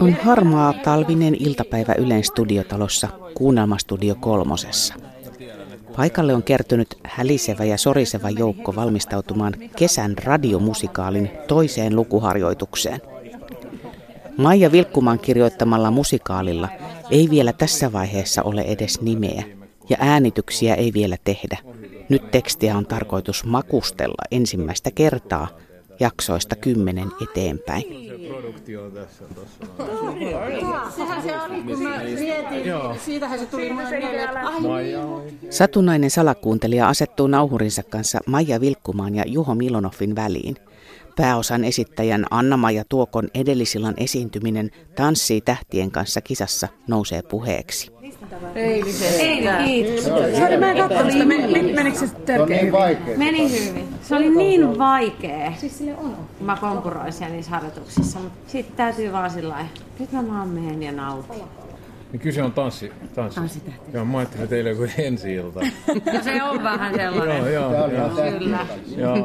On harmaa talvinen iltapäivä Ylen studiotalossa Kuunnelmastudio kolmosessa. Paikalle on kertynyt hälisevä ja soriseva joukko valmistautumaan kesän radiomusikaalin toiseen lukuharjoitukseen. Maija Vilkkuman kirjoittamalla musikaalilla ei vielä tässä vaiheessa ole edes nimeä ja äänityksiä ei vielä tehdä. Nyt tekstiä on tarkoitus makustella ensimmäistä kertaa jaksoista kymmenen eteenpäin. Satunnainen salakuuntelija asettuu nauhurinsa kanssa Maija Vilkkumaan ja Juho Milonoffin väliin. Pääosan esittäjän Anna-Maija Tuokon edellisillan esiintyminen Tanssii tähtien kanssa kisassa nousee puheeksi. Ei, kiitos. Sori, mä en katsonut sitä. Menikö se törkeä hyvin? Meni hyvin. Se oli niin vaikea. Siis sille on. Mä konkuroin siellä niissä harjoituksissa, mutta sitten täytyy vaan sillä nyt mä vaan menen ja nautin. Niin kyse on tanssi. tanssi. Tanssitähti. Joo, mä ajattelin, että teillä on joku ensi ilta. Ja se on vähän sellainen. joo, joo, joo. Kyllä. joo.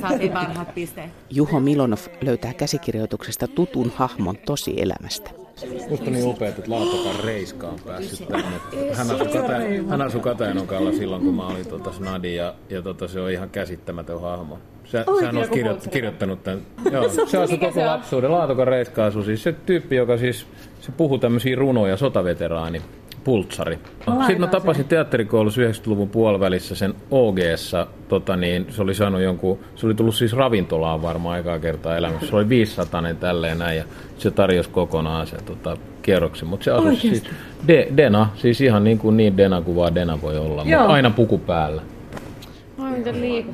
Saatiin parhaat pisteet. Juho Milonov löytää käsikirjoituksesta tutun hahmon tosielämästä. Musta on niin upea, että Laatokan Reiska on päässyt tänne. Hän asui, Kata- hän asui Katajanokalla silloin, kun mä olin tota Snadi ja, ja tota, se on ihan käsittämätön hahmo. Sä, sähän olet kirjoittanut, kirjoittanut tämän. Joo, se asui koko lapsuuden. Laatokan Reiska asui siis se tyyppi, joka siis se puhuu tämmöisiä runoja, sotaveteraani. Pultsari. Sitten mä tapasin teatterikoulussa 90-luvun puolivälissä sen OG-ssa, tota niin, se oli saanut jonkun, se oli tullut siis ravintolaan varmaan aikaa kertaa elämässä. Se oli 500 tälleen näin ja se tarjosi kokonaan sen tota, kierroksen. Mutta se asui siis de, Dena, siis ihan niin kuin niin Dena kuin vaan Dena voi olla, mutta aina puku päällä.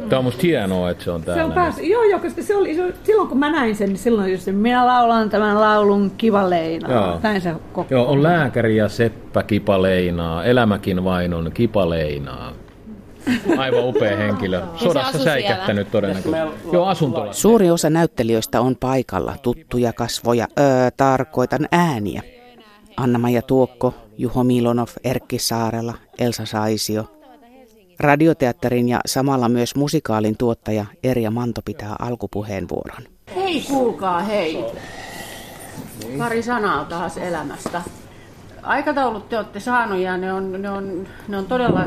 Tämä on musta hienoa, että se on täällä. Se on päässyt, joo, joo, koska se oli, se, silloin kun mä näin sen, niin silloin just se, minä laulan tämän laulun kiva Leina. Joo. Näin se koko. Joo, on lääkäri ja seppä kipaleinaa, elämäkin vain on kipaleinaa. Aivan upea henkilö. Sodassa asui säikähtänyt todennäköisesti. Joo, asuntola. Suuri osa näyttelijöistä on paikalla, tuttuja kasvoja, öö, tarkoitan ääniä. Anna-Maija Tuokko, Juho Milonov, Erkki Saarela, Elsa Saisio. Radioteatterin ja samalla myös musikaalin tuottaja Erja Manto pitää alkupuheenvuoron. Hei, kuulkaa, hei. Pari sanaa taas elämästä. Aikataulut te olette saanut ja ne on, ne on, ne on todella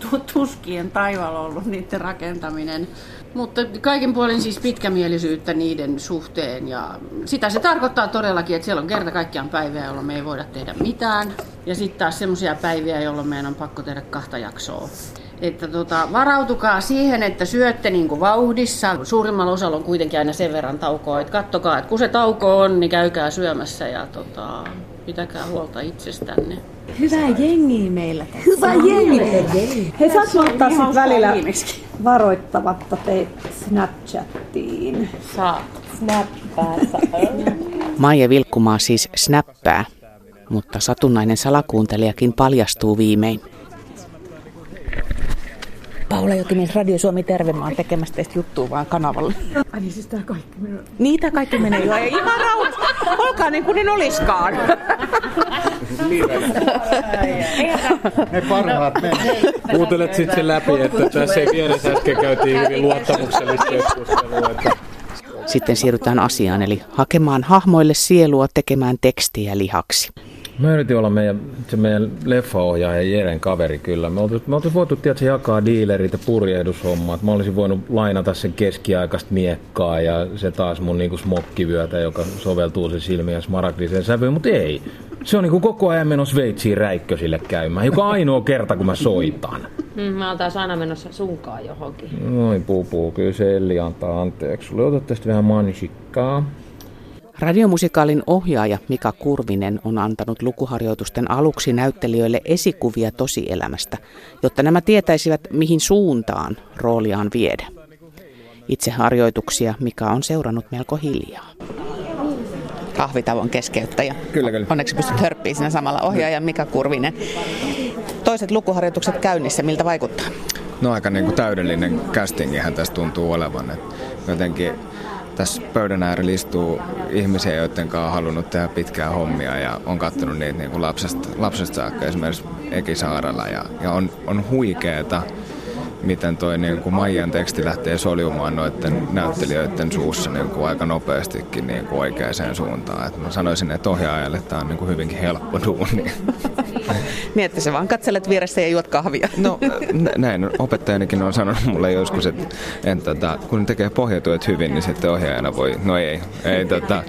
tu- tuskien taivaalla ollut niiden rakentaminen. Mutta kaiken puolin siis pitkämielisyyttä niiden suhteen ja sitä se tarkoittaa todellakin, että siellä on kerta kaikkiaan päiviä, jolloin me ei voida tehdä mitään. Ja sitten taas semmoisia päiviä, jolloin meidän on pakko tehdä kahta jaksoa. Että tota, varautukaa siihen, että syötte niin kuin vauhdissa. Suurimmalla osalla on kuitenkin aina sen verran taukoa, että kattokaa, että kun se tauko on, niin käykää syömässä ja tota, pitäkää huolta itsestänne. Hyvää jengiä meillä tässä. Hyvä jengi. Hei, saat ottaa sit välillä varoittavatta teet Snapchattiin. Saat. Maija Vilkkumaa siis snappää, mutta satunnainen salakuuntelijakin paljastuu viimein. Paula Jokimies Radio Suomi Terve, mä oon tekemässä teistä juttua vaan kanavalle. Ai niin, siis tää kaikki menee. Niitä kaikki menee jo, ei ihan rauhassa. Olkaa niin kuin en oliskaan. Ne parhaat menee. Kuuntelet sitten sen läpi, että tässä ei vieressä äsken käytiin hyvin luottamuksellista keskustelua. Että Sitten siirrytään asiaan, eli hakemaan hahmoille sielua tekemään tekstiä lihaksi. Mä yritin olla meidän, se meidän leffaohjaaja Jeren kaveri kyllä. Me oltais, me oltais voitu tietysti jakaa diilerit ja purjehdushommat. Mä olisin voinut lainata sen keskiaikaista miekkaa ja se taas mun niinku smokkivyötä, joka soveltuu se silmien smaragdiseen sävyyn, mutta ei. Se on niinku koko ajan menossa Sveitsiin räikkösille käymään. Joka ainoa kerta, kun mä soitan. Mm, mä oon taas aina menossa sunkaan johonkin. Noin puu puu, kyllä se Elli antaa anteeksi. Sulle otat tästä vähän mansikkaa. Radiomusikaalin ohjaaja Mika Kurvinen on antanut lukuharjoitusten aluksi näyttelijöille esikuvia tosielämästä, jotta nämä tietäisivät, mihin suuntaan rooliaan viedä. Itse harjoituksia Mika on seurannut melko hiljaa. Kahvitavon keskeyttäjä. Kyllä, kyllä. Onneksi pystyt hörppiä siinä samalla ohjaaja Mika Kurvinen. Toiset lukuharjoitukset käynnissä, miltä vaikuttaa? No aika niin kuin täydellinen castingihän tässä tuntuu olevan. Et jotenkin tässä pöydän äärellä istuu ihmisiä, joiden kanssa on halunnut tehdä pitkää hommia ja on katsonut niitä niin kuin lapsesta, lapsesta saakka esimerkiksi Eki Saarella. Ja, ja on, on huikeeta miten toi niin kuin Maijan teksti lähtee soljumaan noiden näyttelijöiden suussa niin kuin aika nopeastikin niin kuin oikeaan suuntaan. Et mä sanoisin, että ohjaajalle tämä on niin kuin hyvinkin helppo duuni. niin, että sä vaan katselet vieressä ja juot kahvia. no näin opettajanikin on sanonut mulle joskus, että, että, että kun tekee pohjatyöt hyvin, niin sitten ohjaajana voi, no ei, ei tota,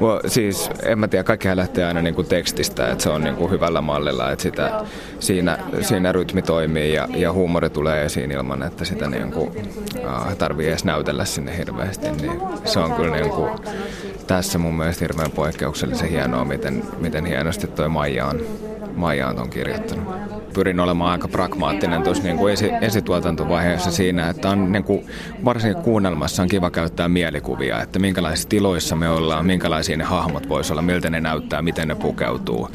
Well, siis en mä tiedä, kaikkihan lähtee aina niin kuin tekstistä, että se on niin kuin hyvällä mallilla, että sitä, siinä, siinä rytmi toimii ja, ja huumori tulee esiin ilman, että sitä niin kuin, uh, tarvii edes näytellä sinne hirveästi. Niin se on kyllä niin kuin, tässä mun mielestä hirveän poikkeuksellisen hienoa, miten, miten hienosti toi Maija on, Maija on ton kirjoittanut. Pyrin olemaan aika pragmaattinen tuossa niin kuin esi- esituotantovaiheessa siinä, että on niin kuin, varsinkin kuunnelmassa on kiva käyttää mielikuvia, että minkälaisissa tiloissa me ollaan, minkälaisia ne hahmot voisi olla, miltä ne näyttää, miten ne pukeutuu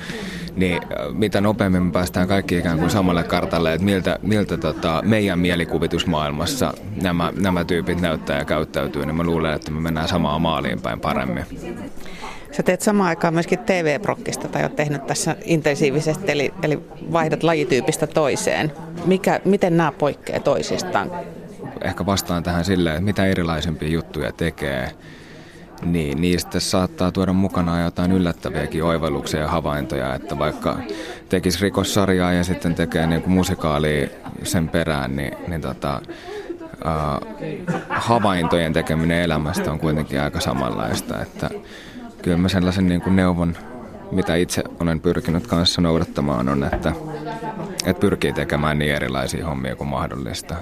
niin mitä nopeammin me päästään kaikki ikään kuin samalle kartalle, että miltä, miltä tota, meidän mielikuvitusmaailmassa nämä, nämä tyypit näyttää ja käyttäytyy, niin mä luulen, että me mennään samaan maaliin päin paremmin. Sä teet samaan aikaan myöskin TV-prokkista tai oot tehnyt tässä intensiivisesti, eli, eli vaihdat lajityypistä toiseen. Mikä, miten nämä poikkeaa toisistaan? Ehkä vastaan tähän silleen, että mitä erilaisempia juttuja tekee, niin niistä saattaa tuoda mukanaan jotain yllättäviäkin oivalluksia ja havaintoja, että vaikka tekisi rikossarjaa ja sitten tekee niin kuin musikaalia sen perään, niin, niin tota, uh, havaintojen tekeminen elämästä on kuitenkin aika samanlaista, että kyllä mä sellaisen niin kuin neuvon, mitä itse olen pyrkinyt kanssa noudattamaan, on, että, että pyrkii tekemään niin erilaisia hommia kuin mahdollista.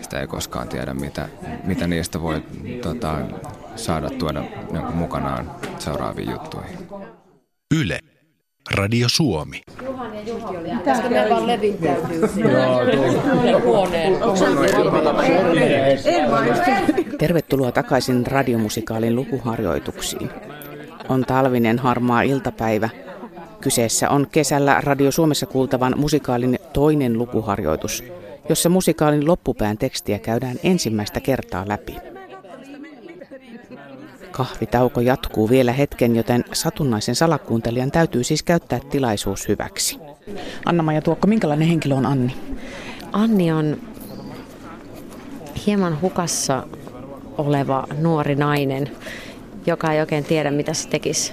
Sitä ei koskaan tiedä, mitä, mitä niistä voi tota, saada tuoda niin kuin mukanaan seuraaviin juttuihin. Yle. Radio Suomi. Juhan ja Juha oli. Tästä me vaan levittäytyy huoneen. Tervetuloa takaisin radiomusikaalin lukuharjoituksiin on talvinen harmaa iltapäivä. Kyseessä on kesällä Radio Suomessa kuultavan musikaalin toinen lukuharjoitus, jossa musikaalin loppupään tekstiä käydään ensimmäistä kertaa läpi. Kahvitauko jatkuu vielä hetken, joten satunnaisen salakuuntelijan täytyy siis käyttää tilaisuus hyväksi. Anna-Maja Tuokko, minkälainen henkilö on Anni? Anni on hieman hukassa oleva nuori nainen, joka ei oikein tiedä, mitä se tekisi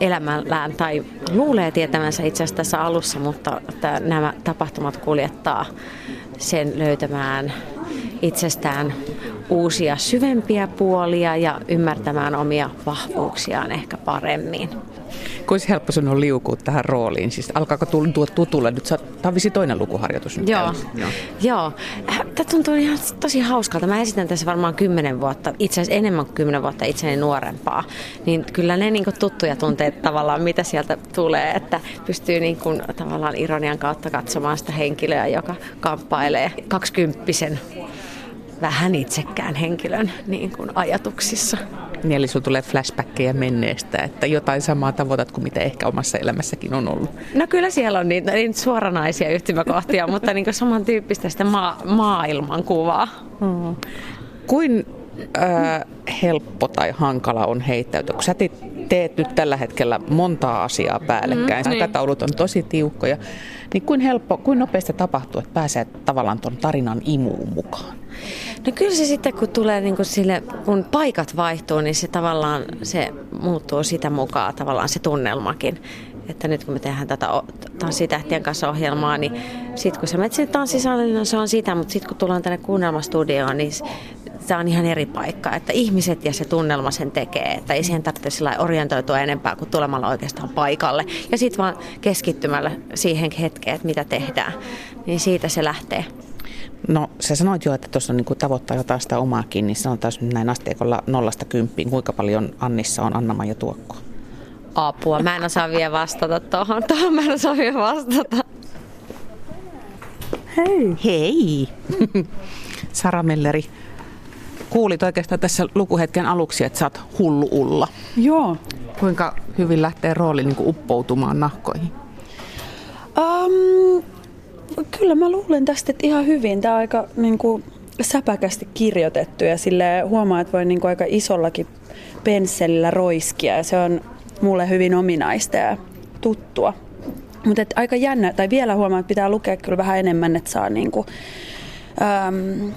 elämällään tai luulee tietämänsä itse asiassa tässä alussa, mutta nämä tapahtumat kuljettaa sen löytämään itsestään uusia syvempiä puolia ja ymmärtämään omia vahvuuksiaan ehkä paremmin. Kuinka helppo sun on liukua tähän rooliin? Siis alkaako tuntua tutulle? Nyt tämä on toinen lukuharjoitus nyt Joo. Joo. Joo. Tämä tuntuu ihan tosi hauskalta. Mä esitän tässä varmaan kymmenen vuotta, itse asiassa enemmän kuin kymmenen vuotta itseni nuorempaa. Niin kyllä ne niin tuttuja tunteet tavallaan, mitä sieltä tulee, että pystyy niin kuin, tavallaan ironian kautta katsomaan sitä henkilöä, joka kamppailee kaksikymppisen vähän itsekään henkilön niin kuin ajatuksissa. Niin eli sulla tulee flashbackkejä menneestä, että jotain samaa tavoitat kuin mitä ehkä omassa elämässäkin on ollut. No kyllä siellä on niitä, niitä suoranaisia yhtymäkohtia, mutta niin samantyyppistä sitä ma- maailmankuvaa. Hmm. Kuin äh, helppo tai hankala on heittäytyä, kun sä teet nyt tällä hetkellä montaa asiaa päällekkäin, mm, aikataulut on tosi tiukkoja, niin kuin helppo, kuin nopeasti tapahtuu, että pääsee tavallaan tuon tarinan imuun mukaan? No kyllä se sitten, kun tulee niin kuin sille, kun paikat vaihtuu, niin se tavallaan se muuttuu sitä mukaan tavallaan se tunnelmakin. Että nyt kun me tehdään tätä Tanssitähtien kanssa ohjelmaa, niin sitten kun sä menet sinne tanssisalille, niin se on sitä, mutta sitten kun tullaan tänne kuunnelmastudioon, niin se on ihan eri paikka, että ihmiset ja se tunnelma sen tekee, että ei siihen tarvitse sillä orientoitua enempää kuin tulemalla oikeastaan paikalle. Ja sitten vaan keskittymällä siihen hetkeen, että mitä tehdään, niin siitä se lähtee. No sä sanoit jo, että tuossa on niin tavoittaa jotain sitä omaakin, niin sanotaan näin asteikolla nollasta kymppiin, kuinka paljon Annissa on Anna-Maija Tuokko? Apua, mä en osaa vielä vastata tuohon, tuohon mä en osaa vielä vastata. Hei! Hei! Sara Melleri, kuulit oikeastaan tässä lukuhetken aluksi, että sä oot hullu Ulla. Joo. Kuinka hyvin lähtee rooli niin uppoutumaan nahkoihin? Um, Kyllä mä luulen tästä, että ihan hyvin. Tämä on aika niin kuin, säpäkästi kirjoitettu ja sille huomaa, että voi niin kuin, aika isollakin pensselillä roiskia ja se on mulle hyvin ominaista ja tuttua. Mutta aika jännä, tai vielä huomaa, että pitää lukea kyllä vähän enemmän, että saa niin kuin, öö,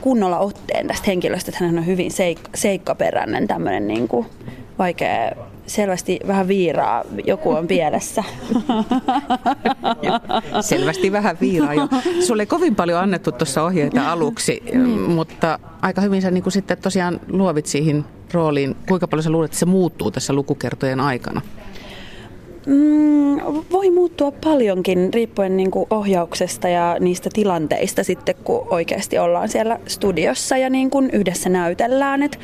kunnolla otteen tästä henkilöstä, että hän on hyvin seik- seikkaperäinen, tämmöinen niin kuin vaikea selvästi vähän viiraa, joku on pielessä. selvästi vähän viiraa jo. Sulle ei kovin paljon annettu tuossa ohjeita aluksi, niin. mutta aika hyvin sä niin kuin sitten tosiaan luovit siihen rooliin. Kuinka paljon sä luulet, että se muuttuu tässä lukukertojen aikana? Mm, voi muuttua paljonkin riippuen niin kuin ohjauksesta ja niistä tilanteista sitten, kun oikeasti ollaan siellä studiossa ja niin kuin yhdessä näytellään. Et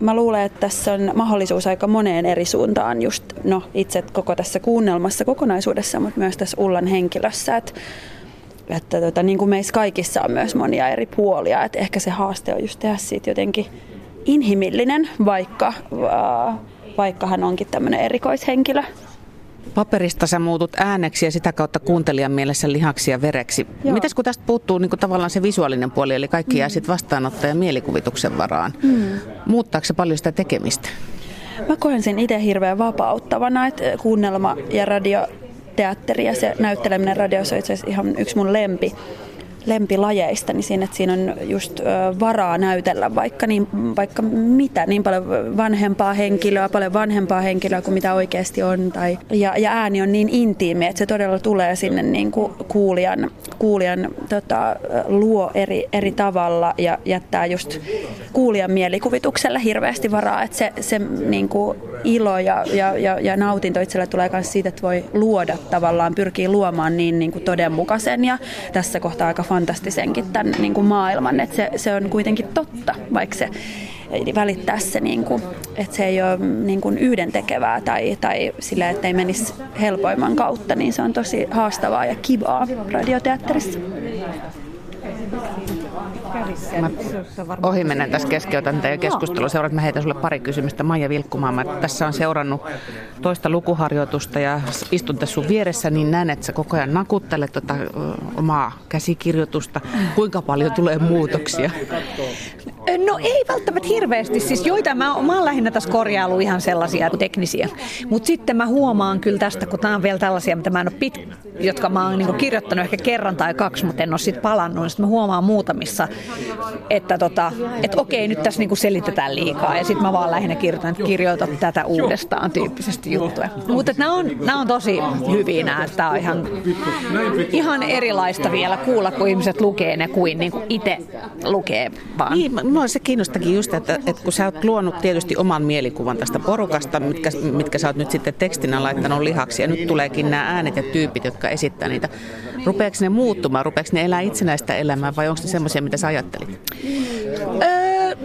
mä luulen, että tässä on mahdollisuus aika moneen eri suuntaan just no, itse koko tässä kuunnelmassa kokonaisuudessa, mutta myös tässä Ullan henkilössä. Että että tota, niin kuin meissä kaikissa on myös monia eri puolia, että ehkä se haaste on just tehdä siitä jotenkin inhimillinen, vaikka, äh, vaikka hän onkin tämmöinen erikoishenkilö. Paperista sä muutut ääneksi ja sitä kautta kuuntelijan mielessä lihaksi ja vereksi. Joo. Mitäs kun tästä puuttuu niin kuin tavallaan se visuaalinen puoli, eli kaikki mm. jää sitten vastaanottajan mielikuvituksen varaan? Mm. Muuttaako se paljon sitä tekemistä? Mä koen sen itse hirveän vapauttavana, että kuunnelma ja radioteatteri ja se näytteleminen radiossa on itse asiassa ihan yksi mun lempi lempilajeista, niin siinä, että siinä on just varaa näytellä vaikka, niin, vaikka mitä, niin paljon vanhempaa henkilöä, paljon vanhempaa henkilöä kuin mitä oikeasti on. Tai, ja, ja ääni on niin intiimi, että se todella tulee sinne niin kuin kuulijan, kuulijan tota, luo eri, eri tavalla ja jättää just kuulijan mielikuvitukselle hirveästi varaa. Että se, se niin kuin ilo ja, ja, ja, ja nautinto itselle tulee myös siitä, että voi luoda tavallaan, pyrkii luomaan niin, niin kuin todenmukaisen ja tässä kohtaa aika fantastisenkin tämän niin kuin maailman, että se, se on kuitenkin totta, vaikka se välittää se, niin kuin, että se ei ole niin kuin yhdentekevää tai, tai sillä, että ei menisi helpoimman kautta, niin se on tosi haastavaa ja kivaa radioteatterissa. Mä ohi menen tässä keskeytän teidän keskustelua. Seuraat, mä heitän sulle pari kysymystä. Maija Vilkkumaa, mä tässä on seurannut toista lukuharjoitusta ja istun tässä sun vieressä, niin näen, että sä koko ajan nakuttelet tota omaa käsikirjoitusta. Kuinka paljon tulee muutoksia? No ei välttämättä hirveästi. Siis joita mä, mä oon lähinnä tässä korjailu ihan sellaisia teknisiä. Mutta sitten mä huomaan kyllä tästä, kun nämä on vielä tällaisia, mitä mä en ole pit, jotka mä oon niinku kirjoittanut ehkä kerran tai kaksi, mutta en ole sitten palannut. Sitten mä huomaan muutamissa, että tota, et okei, nyt tässä niinku selitetään liikaa. Ja sitten mä vaan lähinnä kirjoitan, että kirjoita tätä uudestaan tyyppisesti juttuja. Mutta nämä on, nämä on tosi hyviä nämä. Tämä on ihan, ihan erilaista vielä kuulla, kun ihmiset lukee ne kuin, niin kuin itse lukee vaan. Niin, mua se kiinnostakin just, että, että kun sä oot luonut tietysti oman mielikuvan tästä porukasta, mitkä, mitkä sä oot nyt sitten tekstinä laittanut lihaksi, ja nyt tuleekin nämä äänet ja tyypit, jotka esittää niitä. Rupeeko ne muuttumaan, rupeeko ne elää itsenäistä elämää vai onko ne semmoisia, mitä sä ajattelit? Öö,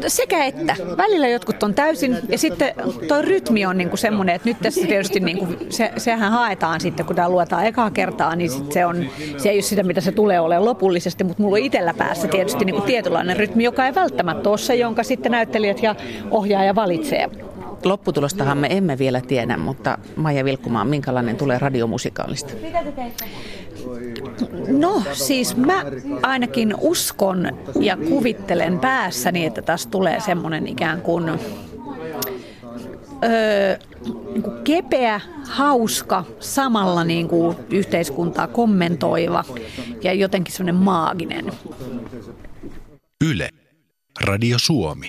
sekä että. Välillä jotkut on täysin, ja sitten tuo rytmi on niinku semmoinen, että nyt tässä tietysti niinku, se, sehän haetaan sitten, kun tämä luetaan ekaa kertaa, niin sit se, on, se ei ole sitä, mitä se tulee olemaan lopullisesti, mutta mulla on itsellä päässä tietysti niinku tietynlainen rytmi, joka ei välttämättä ole se, jonka sitten näyttelijät ja ohjaaja valitsee. Lopputulostahan me emme vielä tiedä, mutta Maija Vilkkumaa, minkälainen tulee radiomusikaalista? No siis mä ainakin uskon ja kuvittelen päässäni, että tässä tulee semmoinen ikään kuin öö, niin kuin kepeä, hauska, samalla niin kuin yhteiskuntaa kommentoiva ja jotenkin semmoinen maaginen. Yle. Radio Suomi.